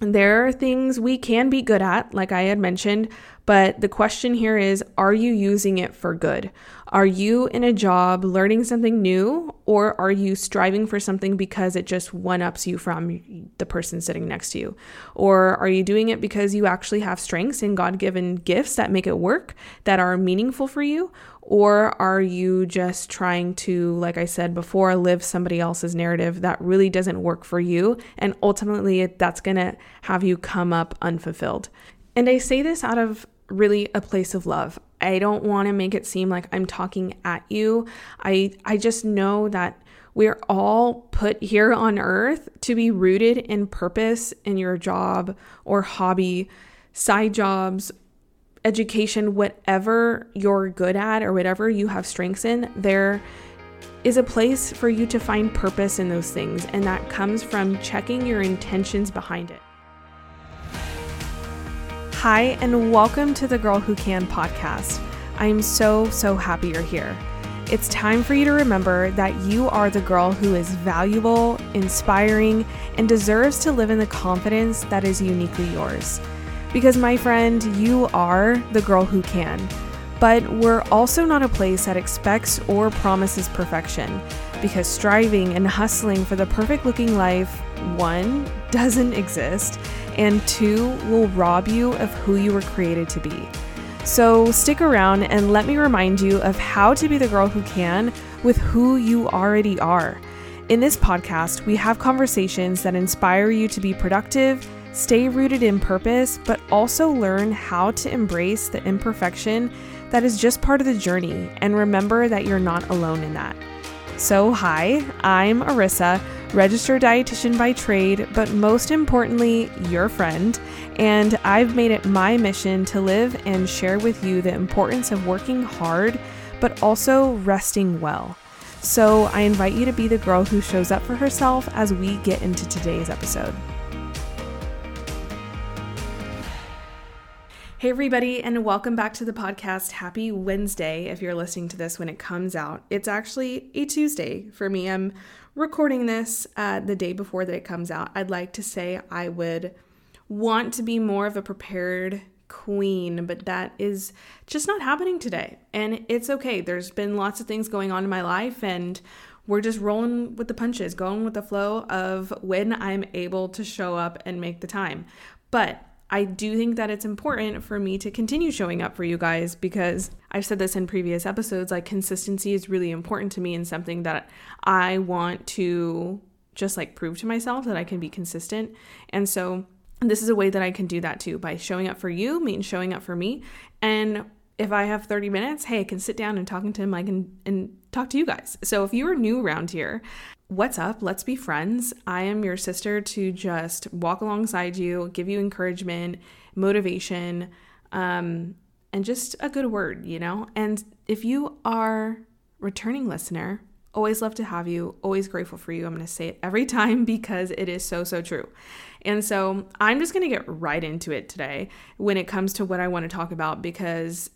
there are things we can be good at, like I had mentioned, but the question here is are you using it for good? Are you in a job learning something new, or are you striving for something because it just one ups you from the person sitting next to you? Or are you doing it because you actually have strengths and God given gifts that make it work, that are meaningful for you? Or are you just trying to, like I said before, live somebody else's narrative that really doesn't work for you? And ultimately, that's gonna have you come up unfulfilled. And I say this out of really a place of love. I don't want to make it seem like I'm talking at you. I I just know that we're all put here on earth to be rooted in purpose in your job or hobby, side jobs, education, whatever you're good at or whatever you have strengths in. There is a place for you to find purpose in those things, and that comes from checking your intentions behind it. Hi, and welcome to the Girl Who Can podcast. I am so, so happy you're here. It's time for you to remember that you are the girl who is valuable, inspiring, and deserves to live in the confidence that is uniquely yours. Because, my friend, you are the girl who can. But we're also not a place that expects or promises perfection, because striving and hustling for the perfect looking life, one, doesn't exist and two will rob you of who you were created to be. So stick around and let me remind you of how to be the girl who can with who you already are. In this podcast, we have conversations that inspire you to be productive, stay rooted in purpose, but also learn how to embrace the imperfection that is just part of the journey and remember that you're not alone in that. So, hi, I'm Arissa registered dietitian by trade, but most importantly, your friend. And I've made it my mission to live and share with you the importance of working hard, but also resting well. So I invite you to be the girl who shows up for herself as we get into today's episode. Hey, everybody, and welcome back to the podcast. Happy Wednesday if you're listening to this when it comes out. It's actually a Tuesday for me. I'm recording this uh, the day before that it comes out. I'd like to say I would want to be more of a prepared queen, but that is just not happening today. And it's okay. There's been lots of things going on in my life, and we're just rolling with the punches, going with the flow of when I'm able to show up and make the time. But I do think that it's important for me to continue showing up for you guys because I've said this in previous episodes like consistency is really important to me and something that I want to just like prove to myself that I can be consistent. And so this is a way that I can do that too by showing up for you means showing up for me. And if I have 30 minutes, hey, I can sit down and talking to him, I can and talk to you guys. So if you are new around here, what's up? Let's be friends. I am your sister to just walk alongside you, give you encouragement, motivation, um, and just a good word, you know? And if you are returning listener, always love to have you, always grateful for you. I'm going to say it every time because it is so, so true. And so I'm just going to get right into it today when it comes to what I want to talk about because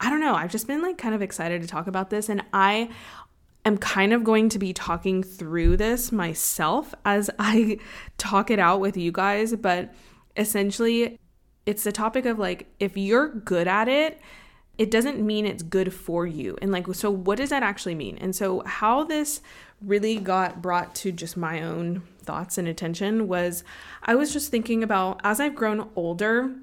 I don't know, I've just been like kind of excited to talk about this. And I am kind of going to be talking through this myself as I talk it out with you guys, but essentially it's the topic of like if you're good at it, it doesn't mean it's good for you. And like so what does that actually mean? And so how this really got brought to just my own thoughts and attention was I was just thinking about as I've grown older,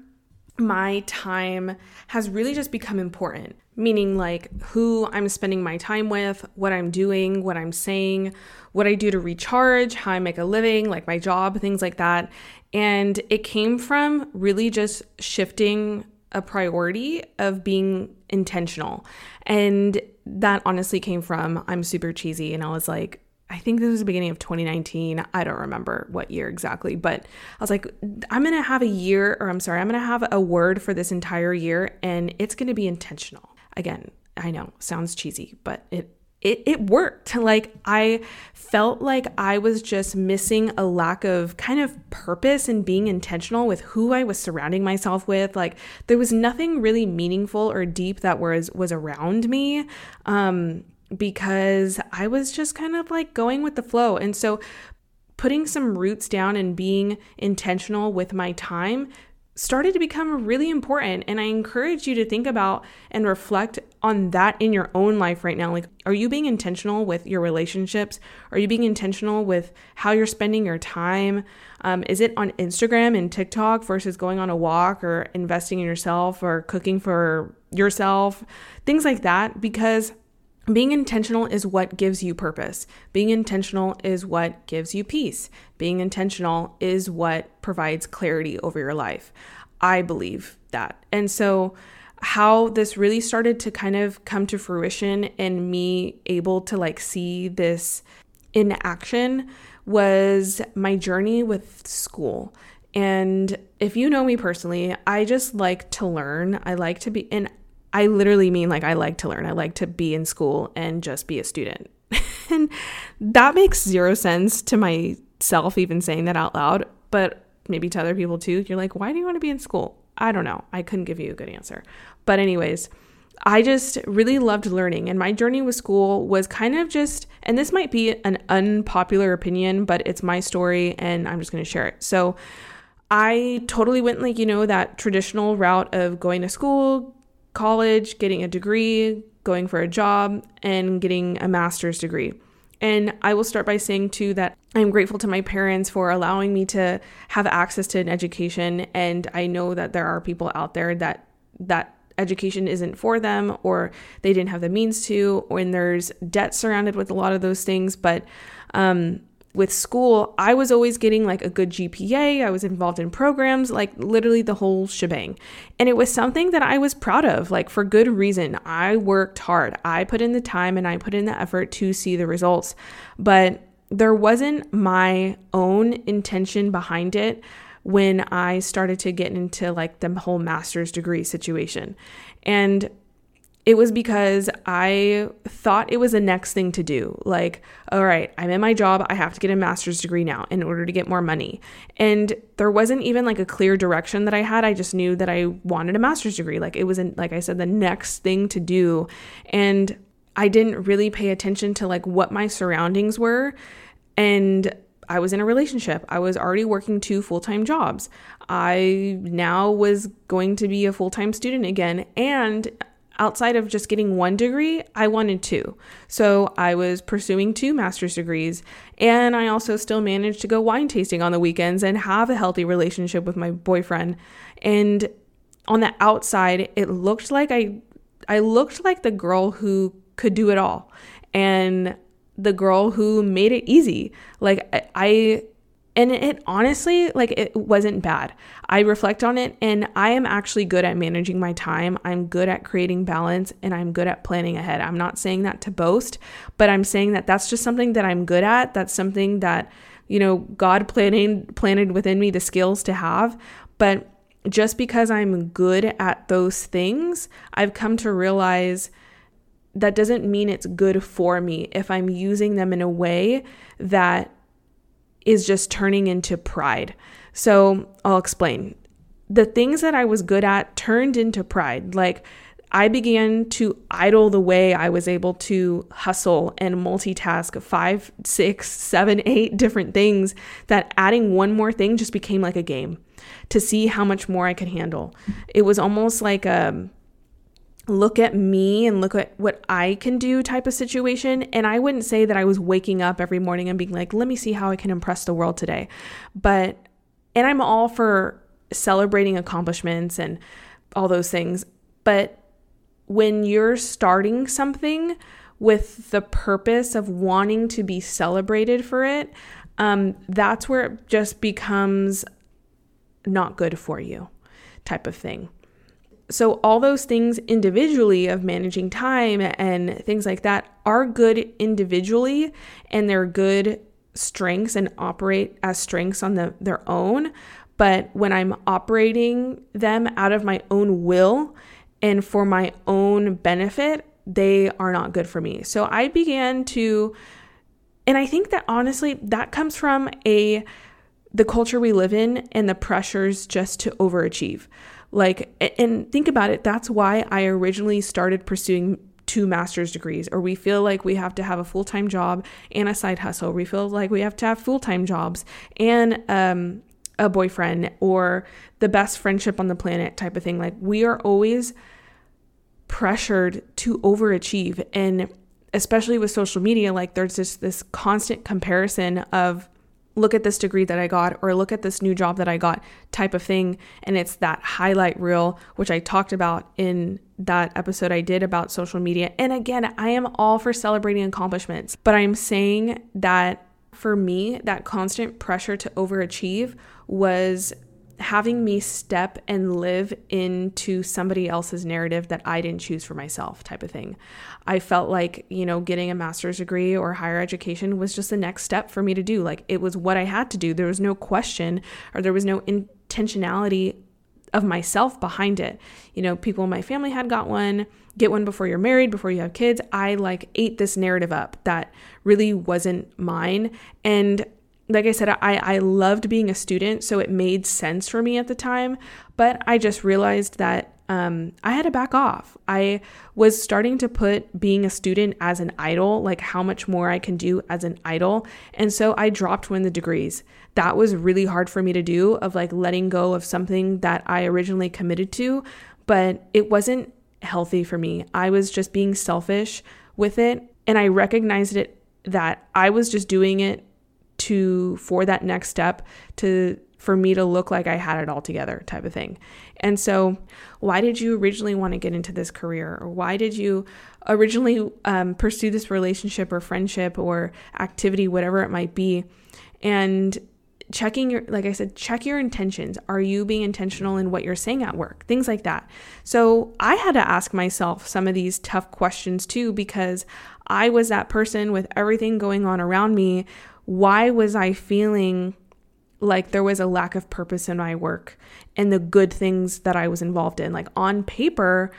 my time has really just become important, meaning like who I'm spending my time with, what I'm doing, what I'm saying, what I do to recharge, how I make a living, like my job, things like that. And it came from really just shifting a priority of being intentional. And that honestly came from I'm super cheesy and I was like, I think this was the beginning of 2019. I don't remember what year exactly, but I was like, I'm going to have a year, or I'm sorry, I'm going to have a word for this entire year, and it's going to be intentional. Again, I know, sounds cheesy, but it it, it worked. Like, I felt like I was just missing a lack of kind of purpose and being intentional with who I was surrounding myself with. Like, there was nothing really meaningful or deep that was was around me. Um, because I was just kind of like going with the flow. And so putting some roots down and being intentional with my time started to become really important. And I encourage you to think about and reflect on that in your own life right now. Like, are you being intentional with your relationships? Are you being intentional with how you're spending your time? Um, is it on Instagram and TikTok versus going on a walk or investing in yourself or cooking for yourself? Things like that. Because being intentional is what gives you purpose. Being intentional is what gives you peace. Being intentional is what provides clarity over your life. I believe that. And so, how this really started to kind of come to fruition and me able to like see this in action was my journey with school. And if you know me personally, I just like to learn. I like to be, and I literally mean like I like to learn. I like to be in school and just be a student. and that makes zero sense to myself, even saying that out loud, but maybe to other people too. You're like, why do you want to be in school? I don't know. I couldn't give you a good answer. But, anyways, I just really loved learning. And my journey with school was kind of just, and this might be an unpopular opinion, but it's my story and I'm just going to share it. So, I totally went like, you know, that traditional route of going to school, college, getting a degree, going for a job, and getting a master's degree. And I will start by saying too that I'm grateful to my parents for allowing me to have access to an education. And I know that there are people out there that that education isn't for them or they didn't have the means to, and there's debt surrounded with a lot of those things. But um, with school, I was always getting like a good GPA. I was involved in programs, like literally the whole shebang. And it was something that I was proud of, like for good reason. I worked hard. I put in the time and I put in the effort to see the results. But there wasn't my own intention behind it when I started to get into like the whole master's degree situation. And it was because I thought it was the next thing to do. Like, all right, I'm in my job. I have to get a master's degree now in order to get more money. And there wasn't even like a clear direction that I had. I just knew that I wanted a master's degree. Like, it was, not like I said, the next thing to do. And I didn't really pay attention to like what my surroundings were. And I was in a relationship. I was already working two full time jobs. I now was going to be a full time student again. And outside of just getting one degree, I wanted two. So I was pursuing two master's degrees. And I also still managed to go wine tasting on the weekends and have a healthy relationship with my boyfriend. And on the outside, it looked like I I looked like the girl who could do it all. And the girl who made it easy. Like I and it honestly like it wasn't bad. I reflect on it and i am actually good at managing my time. I'm good at creating balance and i'm good at planning ahead. I'm not saying that to boast but i'm saying that that's just something that i'm good at. That's something that you know god planning planted within me the skills to have. But just because i'm good at those things i've come to realize that doesn't mean it's good for me if i'm using them in a way that is just turning into pride. So I'll explain. The things that I was good at turned into pride. Like I began to idle the way I was able to hustle and multitask five, six, seven, eight different things, that adding one more thing just became like a game to see how much more I could handle. It was almost like a um, look at me and look at what I can do type of situation. And I wouldn't say that I was waking up every morning and being like, let me see how I can impress the world today. But, and I'm all for celebrating accomplishments and all those things. But when you're starting something with the purpose of wanting to be celebrated for it, um, that's where it just becomes not good for you type of thing so all those things individually of managing time and things like that are good individually and they're good strengths and operate as strengths on the, their own. But when i'm operating them out of my own will and for my own benefit they are not good for me. So i began to and i think that honestly that comes from a the culture we live in and the pressures just to overachieve like, and think about it, that's why I originally started pursuing two master's degrees, or we feel like we have to have a full time job and a side hustle. We feel like we have to have full time jobs and um, a boyfriend or the best friendship on the planet type of thing. Like we are always pressured to overachieve. And especially with social media, like there's just this constant comparison of look at this degree that I got or look at this new job that I got type of thing. And it's that highlight reel, which I talked about in that episode I did about social media. And again, I am all for celebrating accomplishments, but I'm saying that for me, that constant pressure to overachieve was having me step and live into somebody else's narrative that I didn't choose for myself, type of thing. I felt like, you know, getting a master's degree or higher education was just the next step for me to do. Like it was what I had to do. There was no question or there was no intentionality of myself behind it. You know, people in my family had got one, get one before you're married, before you have kids. I like ate this narrative up that really wasn't mine. And like I said, I, I loved being a student, so it made sense for me at the time. But I just realized that um, I had to back off. I was starting to put being a student as an idol, like how much more I can do as an idol. And so I dropped one of the degrees. That was really hard for me to do, of like letting go of something that I originally committed to, but it wasn't healthy for me. I was just being selfish with it. And I recognized it that I was just doing it to for that next step to for me to look like I had it all together type of thing. And so, why did you originally want to get into this career? Or why did you originally um, pursue this relationship or friendship or activity, whatever it might be? And checking your, like I said, check your intentions. Are you being intentional in what you're saying at work? Things like that. So, I had to ask myself some of these tough questions too, because I was that person with everything going on around me why was I feeling like there was a lack of purpose in my work and the good things that I was involved in? Like on paper,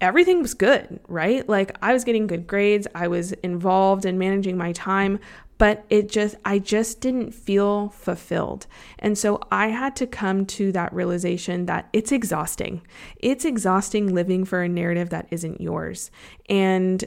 everything was good, right? Like I was getting good grades, I was involved in managing my time, but it just I just didn't feel fulfilled. And so I had to come to that realization that it's exhausting. It's exhausting living for a narrative that isn't yours. And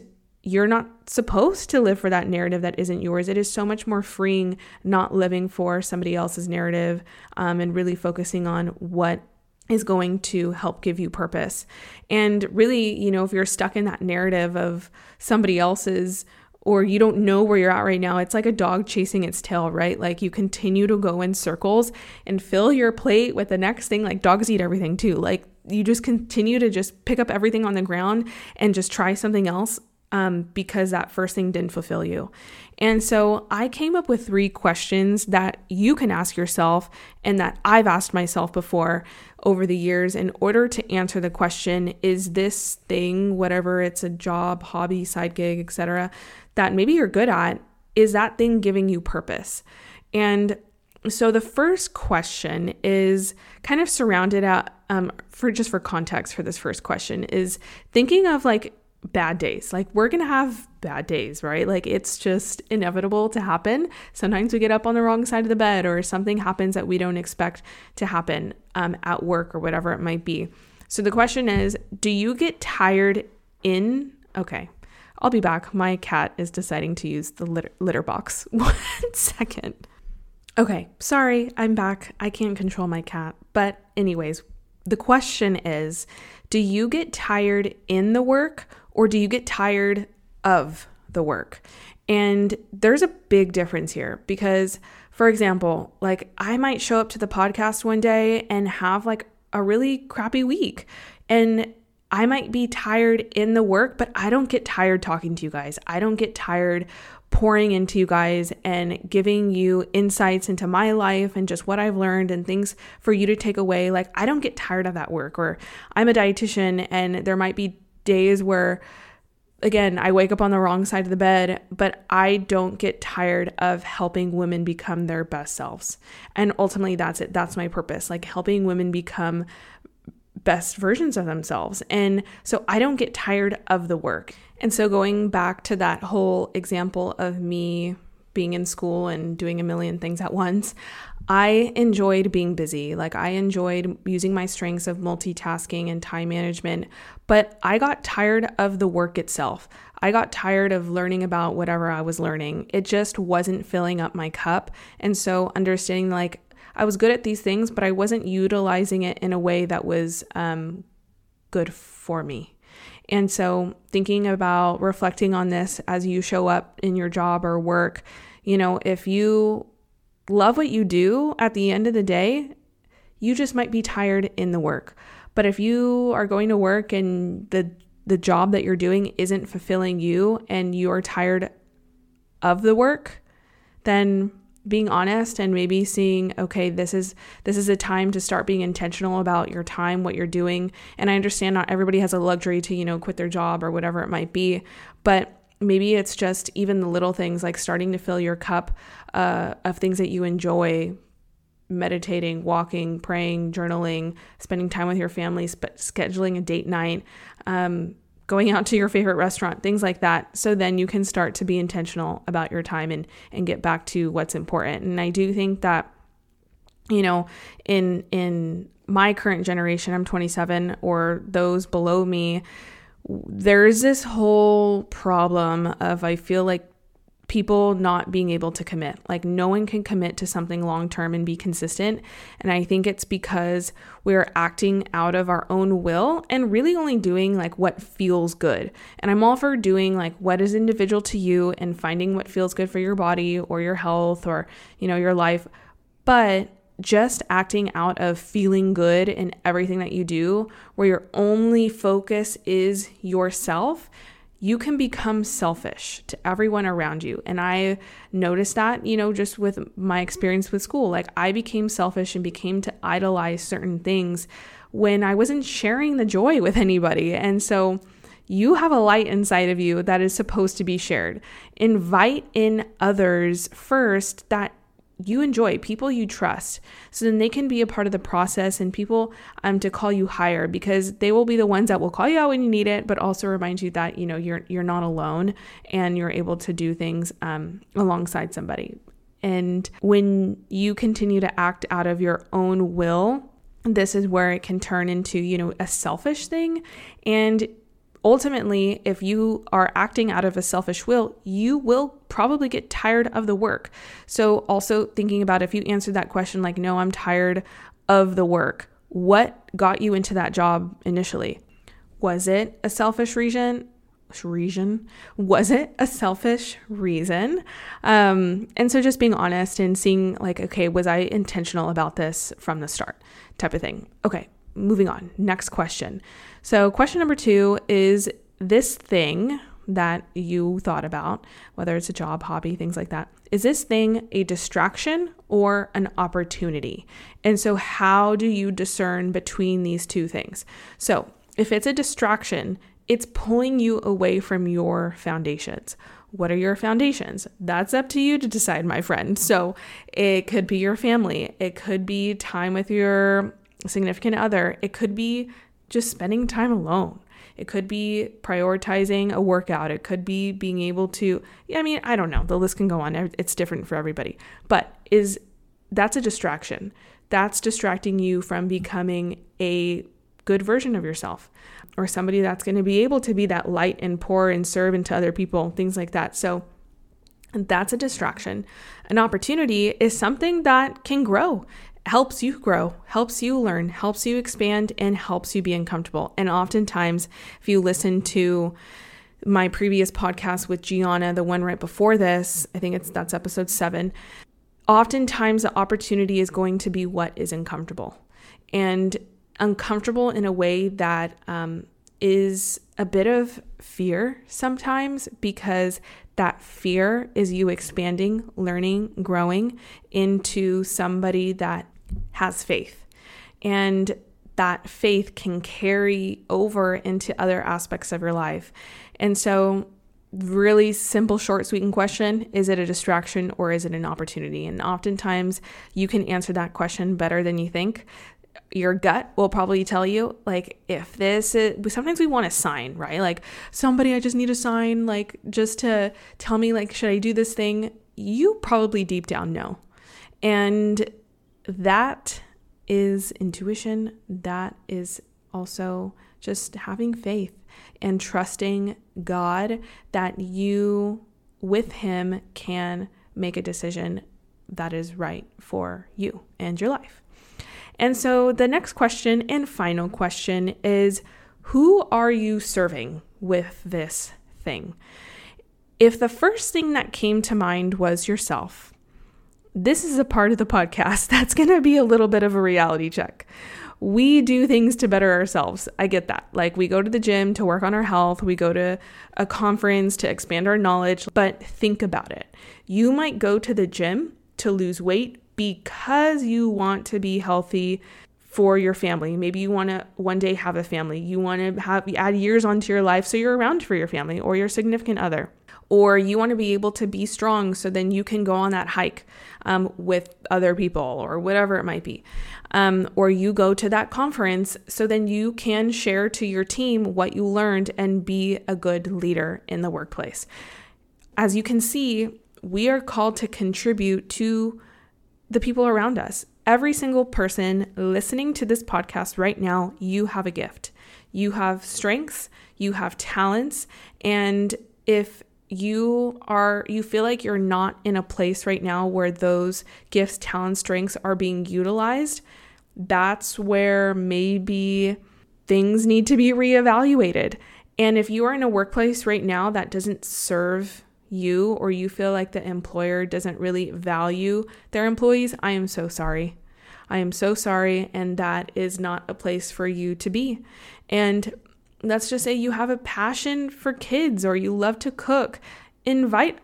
you're not supposed to live for that narrative that isn't yours. It is so much more freeing not living for somebody else's narrative um, and really focusing on what is going to help give you purpose. And really, you know, if you're stuck in that narrative of somebody else's or you don't know where you're at right now, it's like a dog chasing its tail, right? Like you continue to go in circles and fill your plate with the next thing. Like dogs eat everything too. Like you just continue to just pick up everything on the ground and just try something else um, because that first thing didn't fulfill you. And so I came up with three questions that you can ask yourself and that I've asked myself before over the years in order to answer the question is this thing, whatever it's a job, hobby, side gig, etc., that maybe you're good at, is that thing giving you purpose? And so the first question is kind of surrounded out um, for just for context for this first question is thinking of like bad days. Like we're going to have bad days, right? Like it's just inevitable to happen. Sometimes we get up on the wrong side of the bed or something happens that we don't expect to happen um, at work or whatever it might be. So the question is, do you get tired in okay. I'll be back. My cat is deciding to use the litter, litter box. One second. Okay, sorry, I'm back. I can't control my cat. But, anyways, the question is do you get tired in the work or do you get tired of the work? And there's a big difference here because, for example, like I might show up to the podcast one day and have like a really crappy week. And I might be tired in the work, but I don't get tired talking to you guys. I don't get tired pouring into you guys and giving you insights into my life and just what I've learned and things for you to take away. Like, I don't get tired of that work. Or I'm a dietitian and there might be days where again, I wake up on the wrong side of the bed, but I don't get tired of helping women become their best selves. And ultimately, that's it. That's my purpose, like helping women become best versions of themselves. And so I don't get tired of the work. And so going back to that whole example of me being in school and doing a million things at once, I enjoyed being busy. Like, I enjoyed using my strengths of multitasking and time management, but I got tired of the work itself. I got tired of learning about whatever I was learning. It just wasn't filling up my cup. And so, understanding like I was good at these things, but I wasn't utilizing it in a way that was um, good for me. And so, thinking about reflecting on this as you show up in your job or work, you know, if you love what you do at the end of the day, you just might be tired in the work. But if you are going to work and the the job that you're doing isn't fulfilling you and you're tired of the work, then being honest and maybe seeing okay this is this is a time to start being intentional about your time what you're doing and i understand not everybody has a luxury to you know quit their job or whatever it might be but maybe it's just even the little things like starting to fill your cup uh, of things that you enjoy meditating walking praying journaling spending time with your family sp- scheduling a date night um, going out to your favorite restaurant, things like that. So then you can start to be intentional about your time and and get back to what's important. And I do think that you know, in in my current generation, I'm 27 or those below me, there's this whole problem of I feel like people not being able to commit. Like no one can commit to something long term and be consistent. And I think it's because we're acting out of our own will and really only doing like what feels good. And I'm all for doing like what is individual to you and finding what feels good for your body or your health or, you know, your life. But just acting out of feeling good in everything that you do, where your only focus is yourself, you can become selfish to everyone around you. And I noticed that, you know, just with my experience with school. Like I became selfish and became to idolize certain things when I wasn't sharing the joy with anybody. And so you have a light inside of you that is supposed to be shared. Invite in others first that you enjoy, people you trust. So then they can be a part of the process and people um to call you higher because they will be the ones that will call you out when you need it, but also remind you that, you know, you're you're not alone and you're able to do things um alongside somebody. And when you continue to act out of your own will, this is where it can turn into, you know, a selfish thing and ultimately, if you are acting out of a selfish will, you will probably get tired of the work. So, also thinking about if you answered that question, like, no, I'm tired of the work, what got you into that job initially? Was it a selfish reason? reason was it a selfish reason um and so just being honest and seeing like okay was i intentional about this from the start type of thing okay moving on. Next question. So, question number two is this thing that you thought about, whether it's a job, hobby, things like that, is this thing a distraction or an opportunity? And so, how do you discern between these two things? So, if it's a distraction, it's pulling you away from your foundations. What are your foundations? That's up to you to decide, my friend. So, it could be your family, it could be time with your significant other. It could be just spending time alone. It could be prioritizing a workout. It could be being able to, I mean, I don't know. The list can go on. It's different for everybody. But is that's a distraction. That's distracting you from becoming a good version of yourself or somebody that's going to be able to be that light and pour and serve into other people, things like that. So that's a distraction. An opportunity is something that can grow helps you grow, helps you learn, helps you expand, and helps you be uncomfortable. And oftentimes, if you listen to my previous podcast with Gianna, the one right before this, I think it's that's episode seven. Oftentimes, the opportunity is going to be what is uncomfortable, and uncomfortable in a way that um, is a bit of fear sometimes because that fear is you expanding, learning, growing into somebody that has faith. And that faith can carry over into other aspects of your life. And so, really simple, short, sweet and question is it a distraction or is it an opportunity? And oftentimes, you can answer that question better than you think. Your gut will probably tell you, like, if this is, sometimes we want a sign, right? Like, somebody, I just need a sign, like, just to tell me, like, should I do this thing? You probably deep down know. And that is intuition. That is also just having faith and trusting God that you, with Him, can make a decision that is right for you and your life. And so the next question and final question is Who are you serving with this thing? If the first thing that came to mind was yourself, this is a part of the podcast that's going to be a little bit of a reality check. We do things to better ourselves. I get that. Like we go to the gym to work on our health, we go to a conference to expand our knowledge, but think about it. You might go to the gym to lose weight because you want to be healthy for your family. Maybe you want to one day have a family. You want to have add years onto your life so you're around for your family or your significant other or you want to be able to be strong so then you can go on that hike um, with other people or whatever it might be. Um, or you go to that conference so then you can share to your team what you learned and be a good leader in the workplace. As you can see, we are called to contribute to the people around us. Every single person listening to this podcast right now, you have a gift. You have strengths, you have talents, and if you are you feel like you're not in a place right now where those gifts, talents, strengths are being utilized, that's where maybe things need to be reevaluated. And if you are in a workplace right now that doesn't serve you or you feel like the employer doesn't really value their employees, I am so sorry. I am so sorry, and that is not a place for you to be. And let's just say you have a passion for kids or you love to cook, invite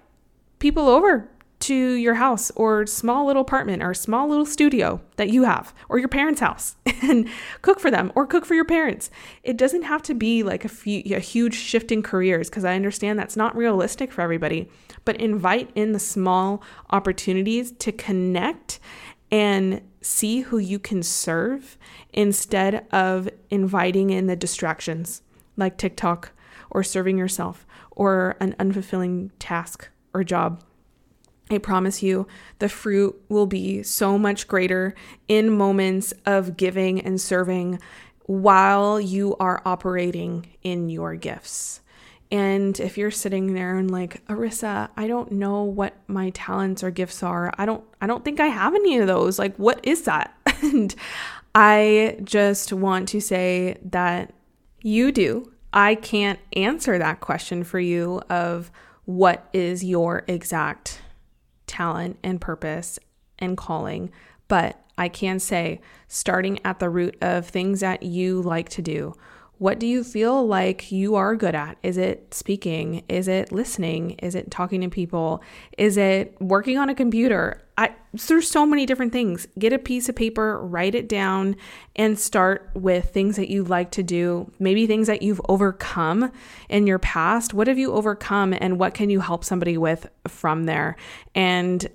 people over to your house or small little apartment or small little studio that you have or your parents' house and cook for them or cook for your parents. It doesn't have to be like a, few, a huge shift in careers because I understand that's not realistic for everybody, but invite in the small opportunities to connect and see who you can serve instead of inviting in the distractions like TikTok or serving yourself or an unfulfilling task or job. I promise you, the fruit will be so much greater in moments of giving and serving while you are operating in your gifts. And if you're sitting there and like, Arissa, I don't know what my talents or gifts are. I don't I don't think I have any of those. Like what is that? and I just want to say that you do. I can't answer that question for you of what is your exact talent and purpose and calling, but I can say starting at the root of things that you like to do what do you feel like you are good at? Is it speaking? Is it listening? Is it talking to people? Is it working on a computer? I, there's so many different things. Get a piece of paper, write it down, and start with things that you like to do. Maybe things that you've overcome in your past. What have you overcome, and what can you help somebody with from there? And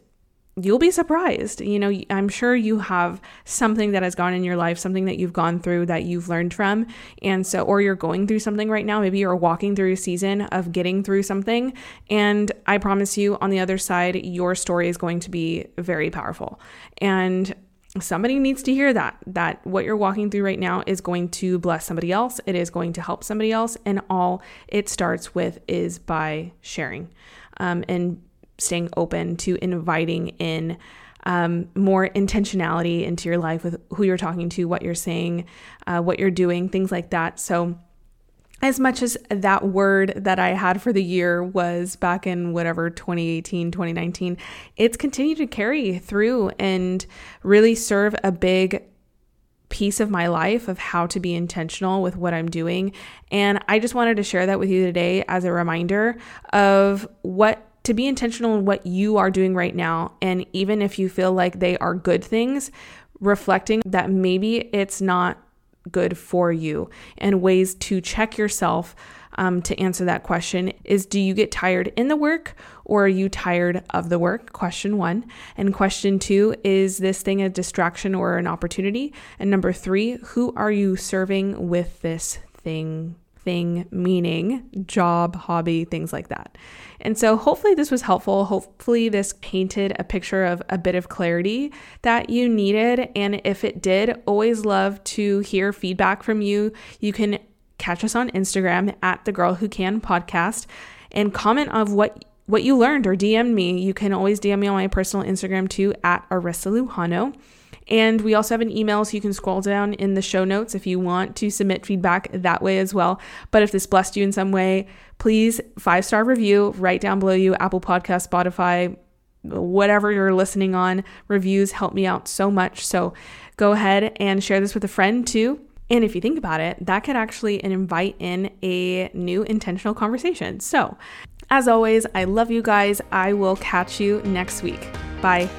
you'll be surprised. You know, I'm sure you have something that has gone in your life, something that you've gone through that you've learned from. And so, or you're going through something right now. Maybe you're walking through a season of getting through something. And I promise you, on the other side, your story is going to be very powerful. And somebody needs to hear that that what you're walking through right now is going to bless somebody else it is going to help somebody else and all it starts with is by sharing um, and staying open to inviting in um, more intentionality into your life with who you're talking to, what you're saying, uh, what you're doing, things like that. So, as much as that word that I had for the year was back in whatever 2018, 2019, it's continued to carry through and really serve a big piece of my life of how to be intentional with what I'm doing. And I just wanted to share that with you today as a reminder of what to be intentional in what you are doing right now. And even if you feel like they are good things, reflecting that maybe it's not good for you and ways to check yourself um, to answer that question is do you get tired in the work or are you tired of the work? Question one. And question two is this thing a distraction or an opportunity? And number three, who are you serving with this thing thing meaning job, hobby, things like that. And so, hopefully, this was helpful. Hopefully, this painted a picture of a bit of clarity that you needed. And if it did, always love to hear feedback from you. You can catch us on Instagram at the Girl Who Can podcast and comment of what what you learned or DM me. You can always DM me on my personal Instagram too at Arissa Lujano. And we also have an email, so you can scroll down in the show notes if you want to submit feedback that way as well. But if this blessed you in some way, please five star review right down below you, Apple Podcast, Spotify, whatever you're listening on. Reviews help me out so much. So go ahead and share this with a friend too. And if you think about it, that could actually invite in a new intentional conversation. So, as always, I love you guys. I will catch you next week. Bye.